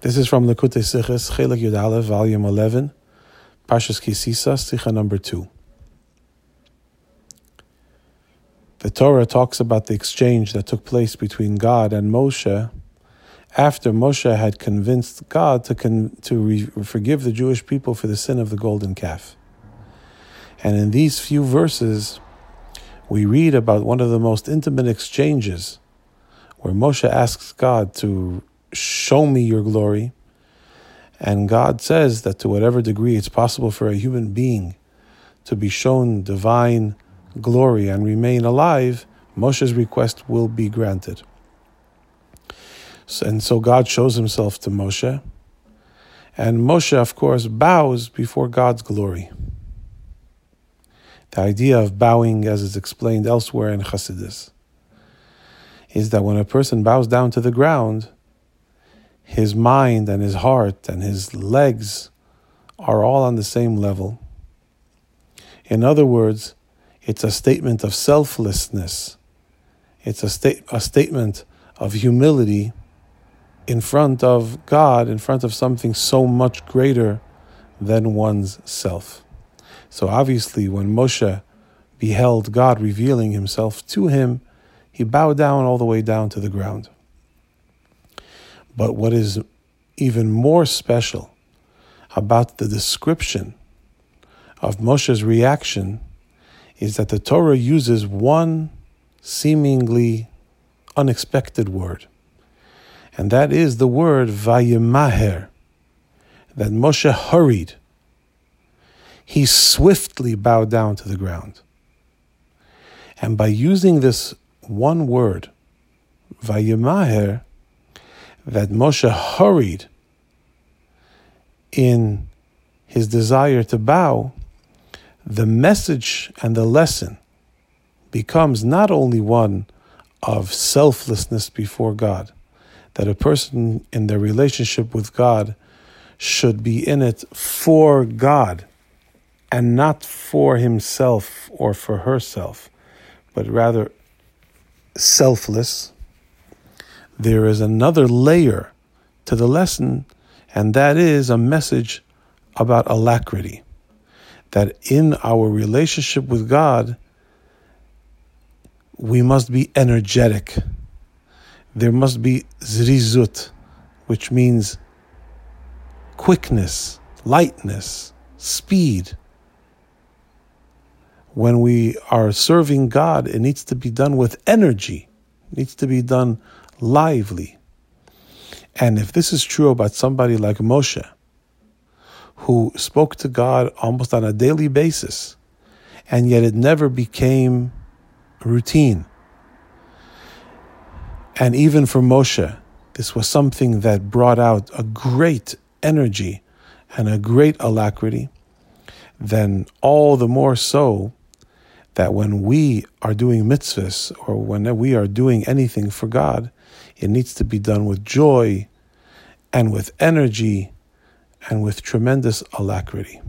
This is from Likutei Sichos, Chelik Yud Aleph, volume 11, Parshas Kisisa, Sicha number 2. The Torah talks about the exchange that took place between God and Moshe after Moshe had convinced God to, con- to re- forgive the Jewish people for the sin of the golden calf. And in these few verses, we read about one of the most intimate exchanges where Moshe asks God to show me your glory. And God says that to whatever degree it's possible for a human being to be shown divine glory and remain alive, Moshe's request will be granted. And so God shows himself to Moshe. And Moshe, of course, bows before God's glory. The idea of bowing, as is explained elsewhere in Chassidus, is that when a person bows down to the ground, his mind and his heart and his legs are all on the same level. In other words, it's a statement of selflessness. It's a, sta- a statement of humility in front of God, in front of something so much greater than one's self. So obviously, when Moshe beheld God revealing himself to him, he bowed down all the way down to the ground. But what is even more special about the description of Moshe's reaction is that the Torah uses one seemingly unexpected word. And that is the word vayimaher, that Moshe hurried. He swiftly bowed down to the ground. And by using this one word, vayimaher, that Moshe hurried in his desire to bow, the message and the lesson becomes not only one of selflessness before God, that a person in their relationship with God should be in it for God and not for himself or for herself, but rather selfless. There is another layer to the lesson, and that is a message about alacrity. That in our relationship with God, we must be energetic there must be zrizut, which means quickness, lightness, speed. When we are serving God, it needs to be done with energy, it needs to be done lively. And if this is true about somebody like Moshe, who spoke to God almost on a daily basis, and yet it never became routine, and even for Moshe, this was something that brought out a great energy and a great alacrity. Then, all the more so that when we are doing mitzvahs or when we are doing anything for God, it needs to be done with joy and with energy and with tremendous alacrity.